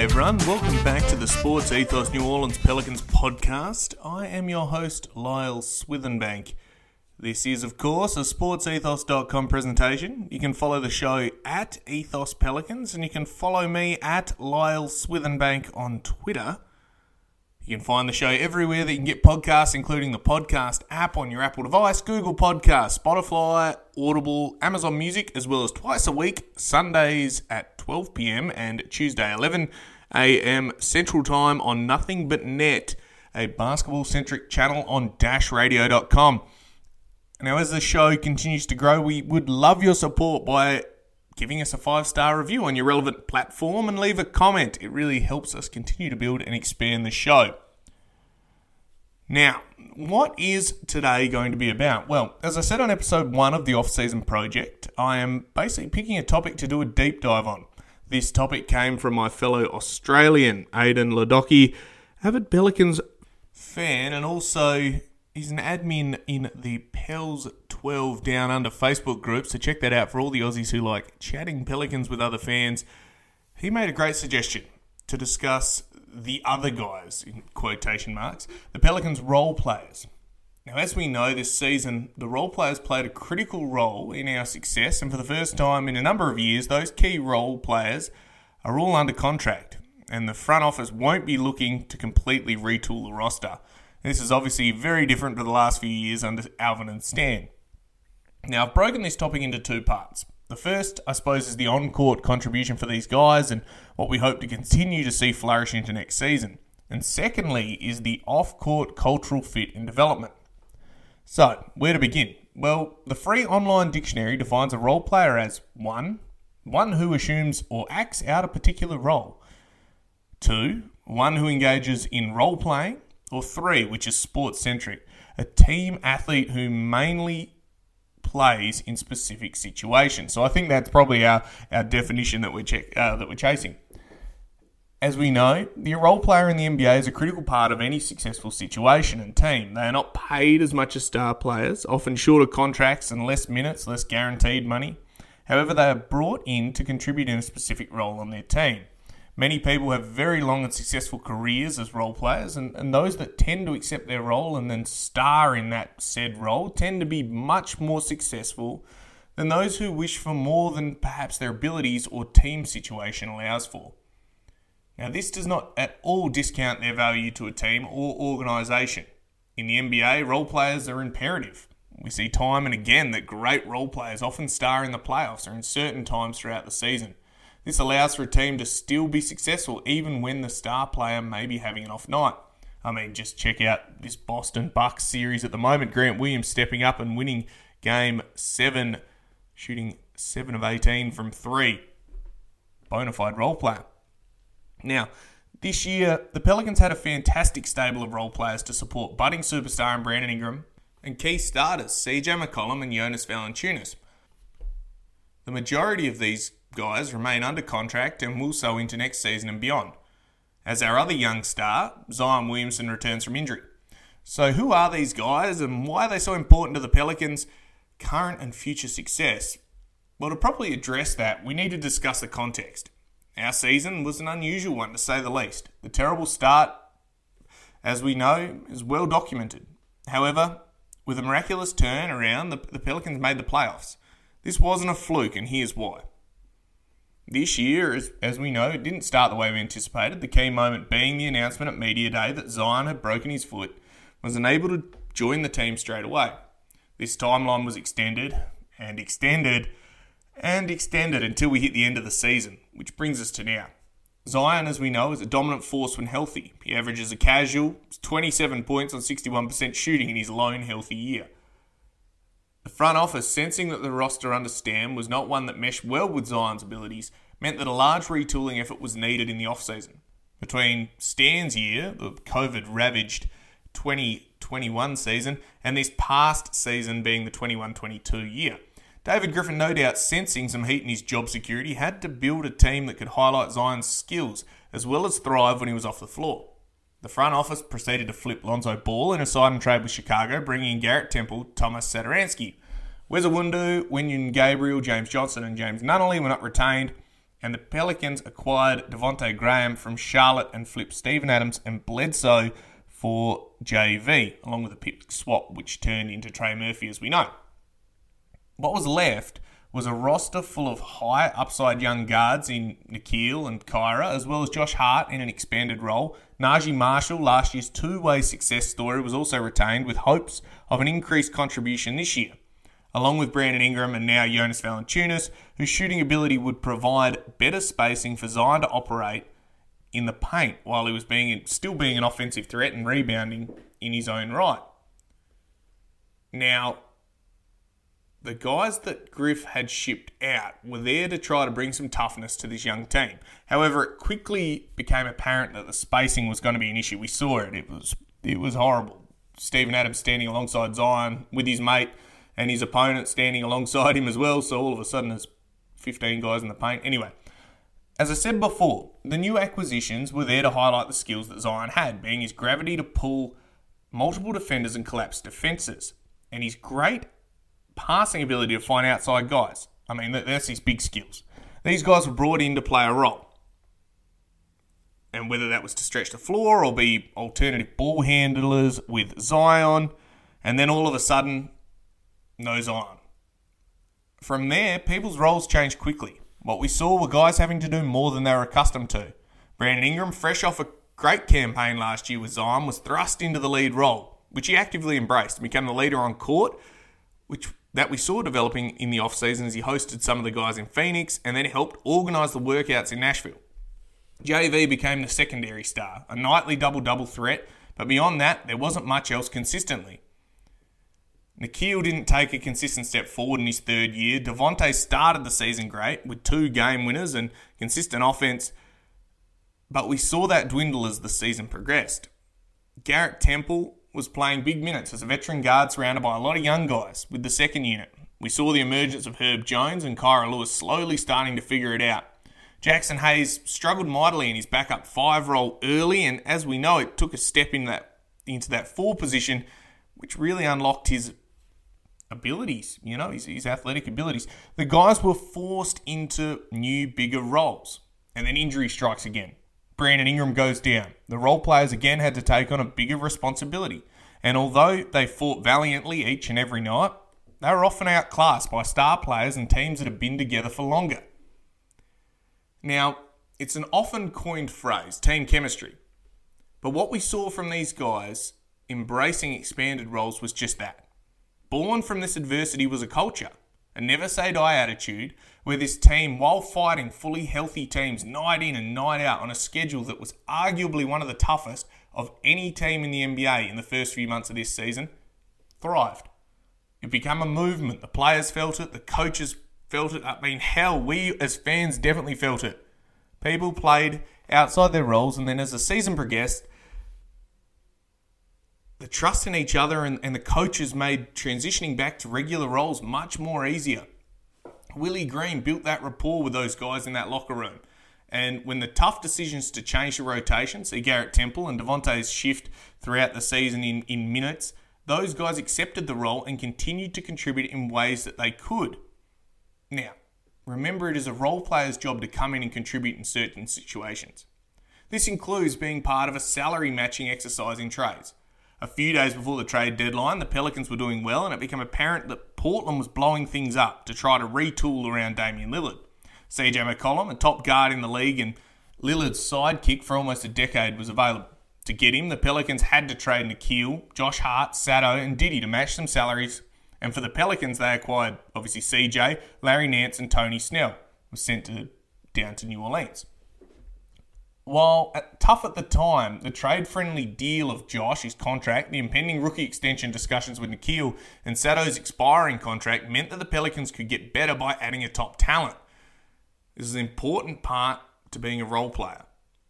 Everyone. Welcome back to the Sports Ethos New Orleans Pelicans podcast. I am your host, Lyle Swithenbank. This is, of course, a sportsethos.com presentation. You can follow the show at Ethos Pelicans, and you can follow me at Lyle Swithenbank on Twitter. You can find the show everywhere that you can get podcasts, including the podcast app on your Apple device, Google Podcasts, Spotify, Audible, Amazon Music, as well as twice a week, Sundays at 12 p.m. and Tuesday 11 a.m. Central Time on Nothing But Net, a basketball centric channel on dashradio.com. Now, as the show continues to grow, we would love your support by giving us a five star review on your relevant platform and leave a comment. It really helps us continue to build and expand the show. Now, what is today going to be about? Well, as I said on episode one of the off season project, I am basically picking a topic to do a deep dive on. This topic came from my fellow Australian, Aidan Ladocki, avid Pelicans fan, and also he's an admin in the Pels 12 Down Under Facebook group, so check that out for all the Aussies who like chatting Pelicans with other fans. He made a great suggestion to discuss the other guys, in quotation marks, the Pelicans role players. Now, as we know, this season, the role players played a critical role in our success, and for the first time in a number of years, those key role players are all under contract, and the front office won't be looking to completely retool the roster. This is obviously very different to the last few years under Alvin and Stan. Now, I've broken this topic into two parts. The first, I suppose, is the on court contribution for these guys and what we hope to continue to see flourish into next season. And secondly, is the off court cultural fit and development. So, where to begin? Well, the free online dictionary defines a role player as 1. One who assumes or acts out a particular role. 2. One who engages in role playing. Or 3, which is sports centric, a team athlete who mainly plays in specific situations. So I think that's probably our, our definition that we're, check, uh, that we're chasing. As we know, the role player in the NBA is a critical part of any successful situation and team. They are not paid as much as star players, often shorter contracts and less minutes, less guaranteed money. However, they are brought in to contribute in a specific role on their team. Many people have very long and successful careers as role players, and, and those that tend to accept their role and then star in that said role tend to be much more successful than those who wish for more than perhaps their abilities or team situation allows for. Now, this does not at all discount their value to a team or organisation. In the NBA, role players are imperative. We see time and again that great role players often star in the playoffs or in certain times throughout the season. This allows for a team to still be successful even when the star player may be having an off night. I mean, just check out this Boston Bucks series at the moment. Grant Williams stepping up and winning game seven, shooting seven of 18 from three. Bona fide role player. Now, this year, the Pelicans had a fantastic stable of role players to support budding superstar and Brandon Ingram and key starters CJ McCollum and Jonas Valanciunas. The majority of these guys remain under contract and will so into next season and beyond. As our other young star, Zion Williamson returns from injury. So, who are these guys and why are they so important to the Pelicans' current and future success? Well, to properly address that, we need to discuss the context. Our season was an unusual one, to say the least. The terrible start, as we know, is well documented. However, with a miraculous turn around, the, the Pelicans made the playoffs. This wasn't a fluke, and here's why. This year, as, as we know, it didn't start the way we anticipated, the key moment being the announcement at Media Day that Zion had broken his foot, was unable to join the team straight away. This timeline was extended and extended and extended until we hit the end of the season, which brings us to now. Zion, as we know, is a dominant force when healthy. He averages a casual 27 points on 61% shooting in his lone healthy year. The front office, sensing that the roster under Stan was not one that meshed well with Zion's abilities, meant that a large retooling effort was needed in the off-season. Between Stan's year, the COVID ravaged 2021 season, and this past season being the 21 22 year. David Griffin, no doubt sensing some heat in his job security, had to build a team that could highlight Zion's skills as well as thrive when he was off the floor. The front office proceeded to flip Lonzo Ball in a sign and trade with Chicago, bringing in Garrett Temple, Thomas Satoransky. Wes Iwundu, Wenyen Gabriel, James Johnson, and James Nunnally were not retained, and the Pelicans acquired Devonte Graham from Charlotte and flipped Steven Adams and Bledsoe for JV, along with a pick swap, which turned into Trey Murphy, as we know. What was left was a roster full of high upside young guards in Nickeil and Kira, as well as Josh Hart in an expanded role. Naji Marshall, last year's two way success story, was also retained with hopes of an increased contribution this year. Along with Brandon Ingram and now Jonas Valanciunas, whose shooting ability would provide better spacing for Zion to operate in the paint while he was being still being an offensive threat and rebounding in his own right. Now, the guys that Griff had shipped out were there to try to bring some toughness to this young team. However, it quickly became apparent that the spacing was going to be an issue. We saw it; it was it was horrible. Steven Adams standing alongside Zion with his mate, and his opponent standing alongside him as well. So all of a sudden, there's 15 guys in the paint. Anyway, as I said before, the new acquisitions were there to highlight the skills that Zion had, being his gravity to pull multiple defenders and collapse defenses, and his great passing ability to find outside guys. I mean, that's his big skills. These guys were brought in to play a role. And whether that was to stretch the floor or be alternative ball handlers with Zion, and then all of a sudden, no Zion. From there, people's roles changed quickly. What we saw were guys having to do more than they were accustomed to. Brandon Ingram, fresh off a great campaign last year with Zion, was thrust into the lead role, which he actively embraced and became the leader on court, which that we saw developing in the off season as he hosted some of the guys in Phoenix and then helped organise the workouts in Nashville. JV became the secondary star, a nightly double double threat, but beyond that, there wasn't much else consistently. Nickeil didn't take a consistent step forward in his third year. Devonte started the season great with two game winners and consistent offense, but we saw that dwindle as the season progressed. Garrett Temple was playing big minutes as a veteran guard surrounded by a lot of young guys with the second unit. We saw the emergence of Herb Jones and Kira Lewis slowly starting to figure it out. Jaxson Hayes struggled mightily in his backup five role early, and as we know, it took a step in that into that four position, which really unlocked his abilities, you know, his, his athletic abilities. The guys were forced into new, bigger roles, and then injury strikes again. Brandon Ingram goes down. The role players again had to take on a bigger responsibility. And although they fought valiantly each and every night, they were often outclassed by star players and teams that have been together for longer. Now, it's an often coined phrase, team chemistry. But what we saw from these guys embracing expanded roles was just that. Born from this adversity was a culture, a never say die attitude where this team, while fighting fully healthy teams night in and night out on a schedule that was arguably one of the toughest of any team in the NBA in the first few months of this season, thrived. It became a movement. The players felt it, the coaches felt it. I mean, hell, we as fans definitely felt it. People played outside their roles, and then as the season progressed, the trust in each other and, and the coaches made transitioning back to regular roles much more easier. Willie Green built that rapport with those guys in that locker room. And when the tough decisions to change the rotation, see Garrett Temple and Devonte's shift throughout the season in, in minutes, those guys accepted the role and continued to contribute in ways that they could. Now, remember it is a role player's job to come in and contribute in certain situations. This includes being part of a salary matching exercise in trades. A few days before the trade deadline, the Pelicans were doing well, and it became apparent that Portland was blowing things up to try to retool around Damian Lillard. CJ McCollum, a top guard in the league and Lillard's sidekick for almost a decade, was available. To get him, the Pelicans had to trade Nickeil, Josh Hart, Sato, and Diddy to match some salaries. And for the Pelicans, they acquired obviously CJ, Larry Nance, and Tony Snell. Was sent to down to New Orleans. While tough at the time, the trade friendly deal of Josh, contract, the impending rookie extension discussions with Nickeil, and Sato's expiring contract meant that the Pelicans could get better by adding a top talent. This is an important part to being a role player.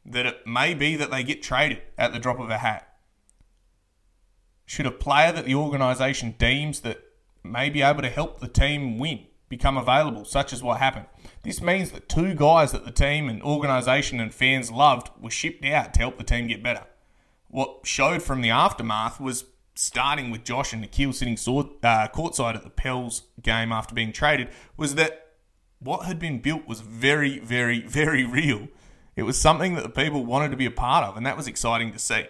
That it may be that they get traded at the drop of a hat. Should a player that the organisation deems that may be able to help the team win become available, such as what happened. This means that two guys that the team and organisation and fans loved were shipped out to help the team get better. What showed from the aftermath was starting with Josh and Nickeil sitting uh, courtside at the Pels game after being traded, was that what had been built was very, very, very real. It was something that the people wanted to be a part of, and that was exciting to see.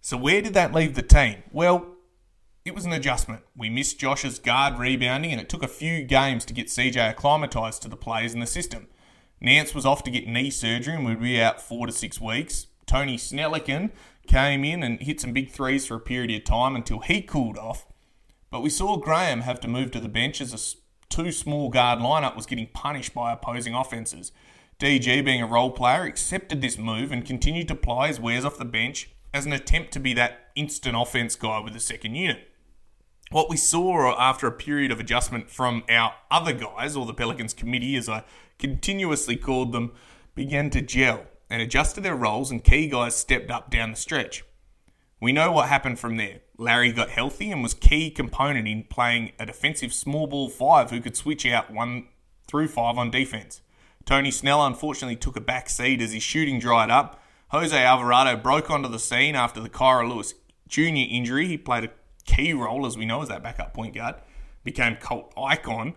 So, where did that leave the team? Well, it was an adjustment. We missed Josh's guard rebounding, and it took a few games to get CJ acclimatised to the players in the system. Nance was off to get knee surgery and would be out four to six weeks. Tony Snelliken came in and hit some big threes for a period of time until he cooled off. But we saw Graham have to move to the bench as a two small guard lineup was getting punished by opposing offences. DG, being a role player, accepted this move and continued to ply his wares off the bench as an attempt to be that instant offense guy with the second unit what we saw after a period of adjustment from our other guys, or the Pelicans committee, as I continuously called them, began to gel and adjust to their roles, and key guys stepped up down the stretch. We know what happened from there. Larry got healthy and was key component in playing a defensive small ball five who could switch out one through five on defense. Tony Snell unfortunately took a back seat as his shooting dried up. Jose Alvarado broke onto the scene after the Kira Lewis Jr. injury. He played a key role, as we know, as that backup point guard, became cult icon.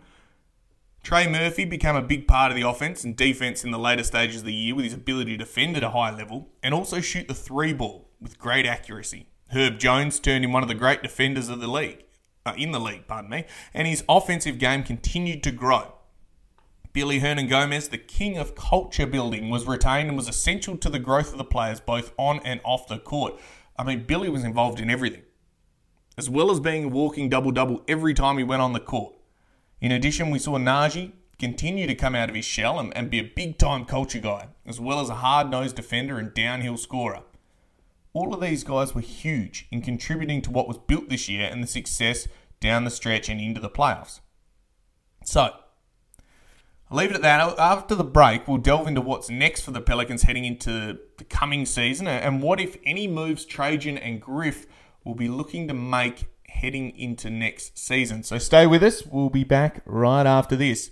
Trey Murphy became a big part of the offense and defense in the later stages of the year with his ability to defend at a high level and also shoot the three ball with great accuracy. Herb Jones turned in one of the great defenders of the league, uh, in the league, pardon me, and his offensive game continued to grow. Billy Hernangomez, the king of culture building, was retained and was essential to the growth of the players both on and off the court. I mean, Billy was involved in everything as well as being a walking double double every time he went on the court. In addition, we saw Naji continue to come out of his shell and, and be a big time culture guy, as well as a hard nosed defender and downhill scorer. All of these guys were huge in contributing to what was built this year and the success down the stretch and into the playoffs. So, I'll leave it at that. After the break, we'll delve into what's next for the Pelicans heading into the coming season and what, if any, moves Trajan and Griff will be looking to make heading into next season. So stay with us. We'll be back right after this.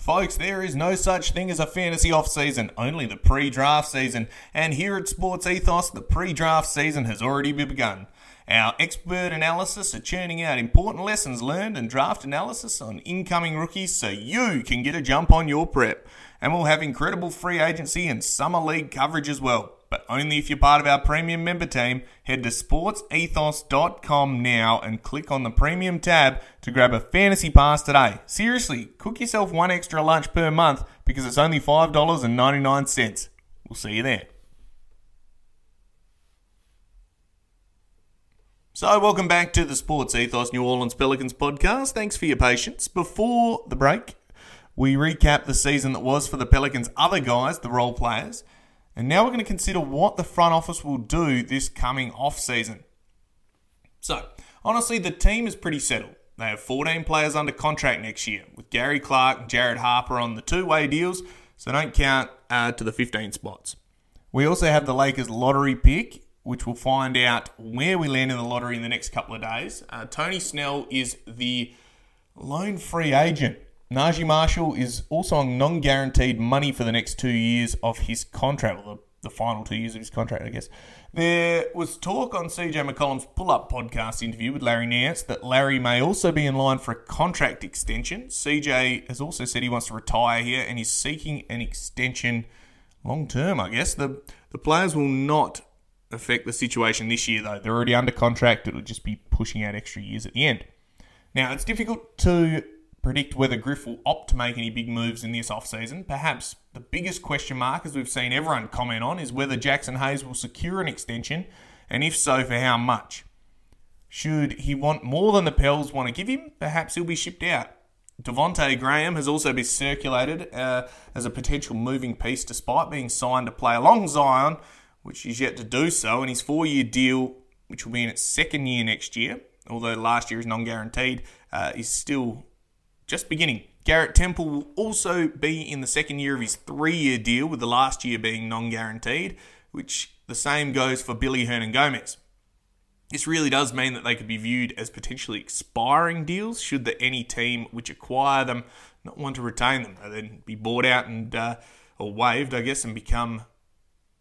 Folks, there is no such thing as a fantasy off season, only the pre draft season. And here at Sports Ethos, the pre draft season has already begun. Our expert analysis are churning out important lessons learned and draft analysis on incoming rookies so you can get a jump on your prep. And we'll have incredible free agency and summer league coverage as well. But only if you're part of our premium member team. Head to sportsethos.com now and click on the premium tab to grab a fantasy pass today. Seriously, cook yourself one extra lunch per month because it's only $5.99. We'll see you there. So, welcome back to the Sports Ethos New Orleans Pelicans podcast. Thanks for your patience. Before the break, we recap the season that was for the Pelicans' other guys, the role players, and now we're going to consider what the front office will do this coming off season. So, honestly, the team is pretty settled. They have 14 players under contract next year, with Gary Clark and Jared Harper on the two way deals, so don't count uh, to the 15 spots. We also have the Lakers lottery pick which we'll find out where we land in the lottery in the next couple of days. Uh, Tony Snell is the lone free agent. Naji Marshall is also on non guaranteed money for the next two years of his contract, well, the, the final two years of his contract, I guess. There was talk on CJ McCollum's pull up podcast interview with Larry Nance that Larry may also be in line for a contract extension. CJ has also said he wants to retire here and he's seeking an extension long term, I guess. The, the players will not affect the situation this year, though. They're already under contract. It'll just be pushing out extra years at the end. Now, it's difficult to predict whether Griff will opt to make any big moves in this offseason. Perhaps the biggest question mark, as we've seen everyone comment on, is whether Jaxson Hayes will secure an extension, and if so, for how much. Should he want more than the Pels want to give him, perhaps he'll be shipped out. Devonte Graham has also been circulated uh, as a potential moving piece despite being signed to play along Zion which is yet to do so, and his four year deal, which will be in its second year next year, although last year is non guaranteed, uh, is still just beginning. Garrett Temple will also be in the second year of his three year deal, with the last year being non guaranteed, which the same goes for Billy Hernangomez. This really does mean that they could be viewed as potentially expiring deals should the any team which acquire them not want to retain them. They then be bought out and uh, or waived, I guess, and become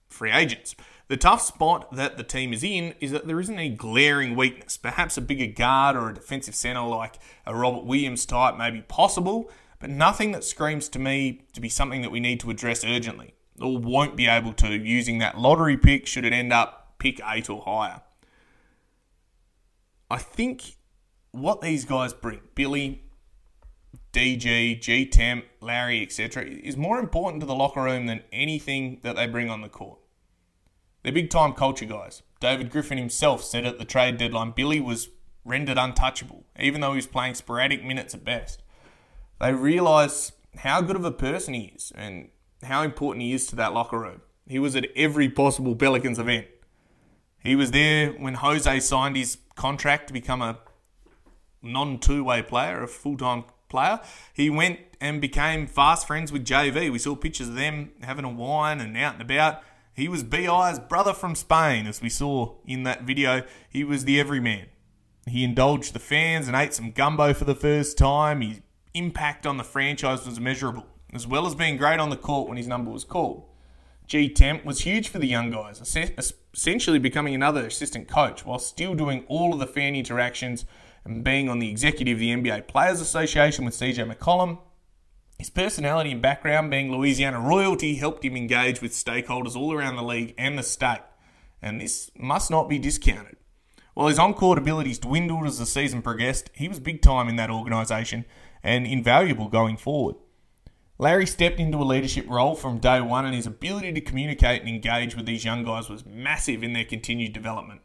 free agents. The tough spot that the team is in is that there isn't any glaring weakness. Perhaps a bigger guard or a defensive centre like a Robert Williams type may be possible, but nothing that screams to me to be something that we need to address urgently, or won't be able to using that lottery pick should it end up pick eight or higher. I think what these guys bring, Billy, DG, G Temp, Larry, etc., is more important to the locker room than anything that they bring on the court. They're big time culture guys. David Griffin himself said at the trade deadline Billy was rendered untouchable, even though he was playing sporadic minutes at best. They realise how good of a person he is and how important he is to that locker room. He was at every possible Pelicans event. He was there when Jose signed his contract to become a non two way player, a full time player. He went and became fast friends with JV. We saw pictures of them having a wine and out and about. He was BI's brother from Spain, as we saw in that video. He was the everyman. He indulged the fans and ate some gumbo for the first time. His impact on the franchise was measurable, as well as being great on the court when his number was called. G Temp was huge for the young guys, essentially becoming another assistant coach while still doing all of the fan interactions and being on the executive of the NBA Players Association with CJ McCollum. His personality and background, being Louisiana royalty, helped him engage with stakeholders all around the league and the state, and this must not be discounted. While his on court abilities dwindled as the season progressed, he was big time in that organisation and invaluable going forward. Larry stepped into a leadership role from day one, and his ability to communicate and engage with these young guys was massive in their continued development.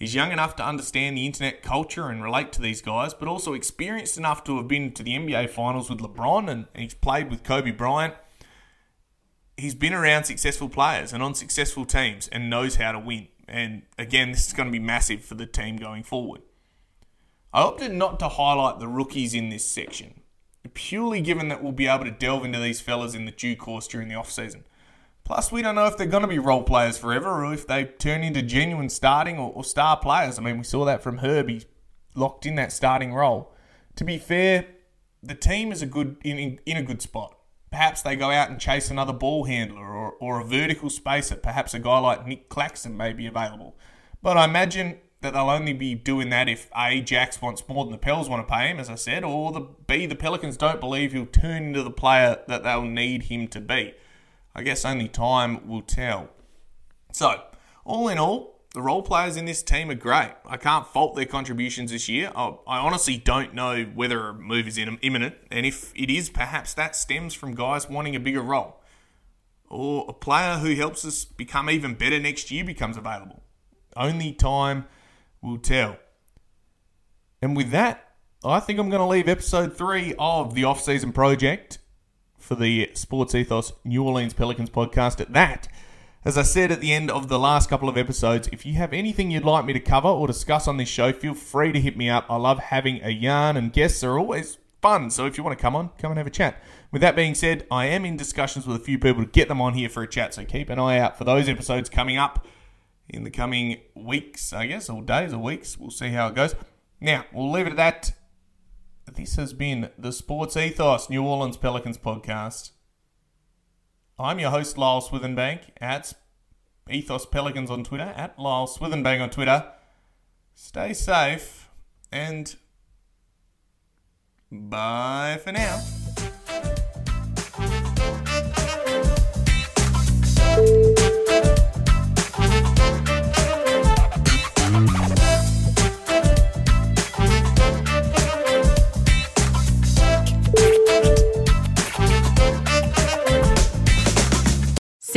He's young enough to understand the internet culture and relate to these guys, but also experienced enough to have been to the NBA Finals with LeBron and he's played with Kobe Bryant. He's been around successful players and on successful teams and knows how to win. And again, this is going to be massive for the team going forward. I opted not to highlight the rookies in this section, purely given that we'll be able to delve into these fellas in the due course during the off-season. Plus, we don't know if they're going to be role players forever or if they turn into genuine starting or, or star players. I mean, we saw that from Herbie locked in that starting role. To be fair, the team is a good in, in, in a good spot. Perhaps they go out and chase another ball handler or, or a vertical spacer. Perhaps a guy like Nic Claxton may be available. But I imagine that they'll only be doing that if A, Jax wants more than the Pels want to pay him, as I said, or the B, the Pelicans don't believe he'll turn into the player that they'll need him to be. I guess only time will tell. So, all in all, the role players in this team are great. I can't fault their contributions this year. I, I honestly don't know whether a move is imminent, and if it is, perhaps that stems from guys wanting a bigger role. Or a player who helps us become even better next year becomes available. Only time will tell. And with that, I think I'm going to leave episode three of the off-season project for the Sports Ethos New Orleans Pelicans podcast at that. As I said at the end of the last couple of episodes, if you have anything you'd like me to cover or discuss on this show, feel free to hit me up. I love having a yarn, and guests are always fun. So if you want to come on, come and have a chat. With that being said, I am in discussions with a few people to get them on here for a chat. So keep an eye out for those episodes coming up in the coming weeks, I guess, or days or weeks. We'll see how it goes. Now, we'll leave it at that. This has been the Sports Ethos New Orleans Pelicans podcast. I'm your host, Lyle Swithenbank, at Ethos Pelicans on Twitter, at Lyle Swithenbank on Twitter. Stay safe and bye for now.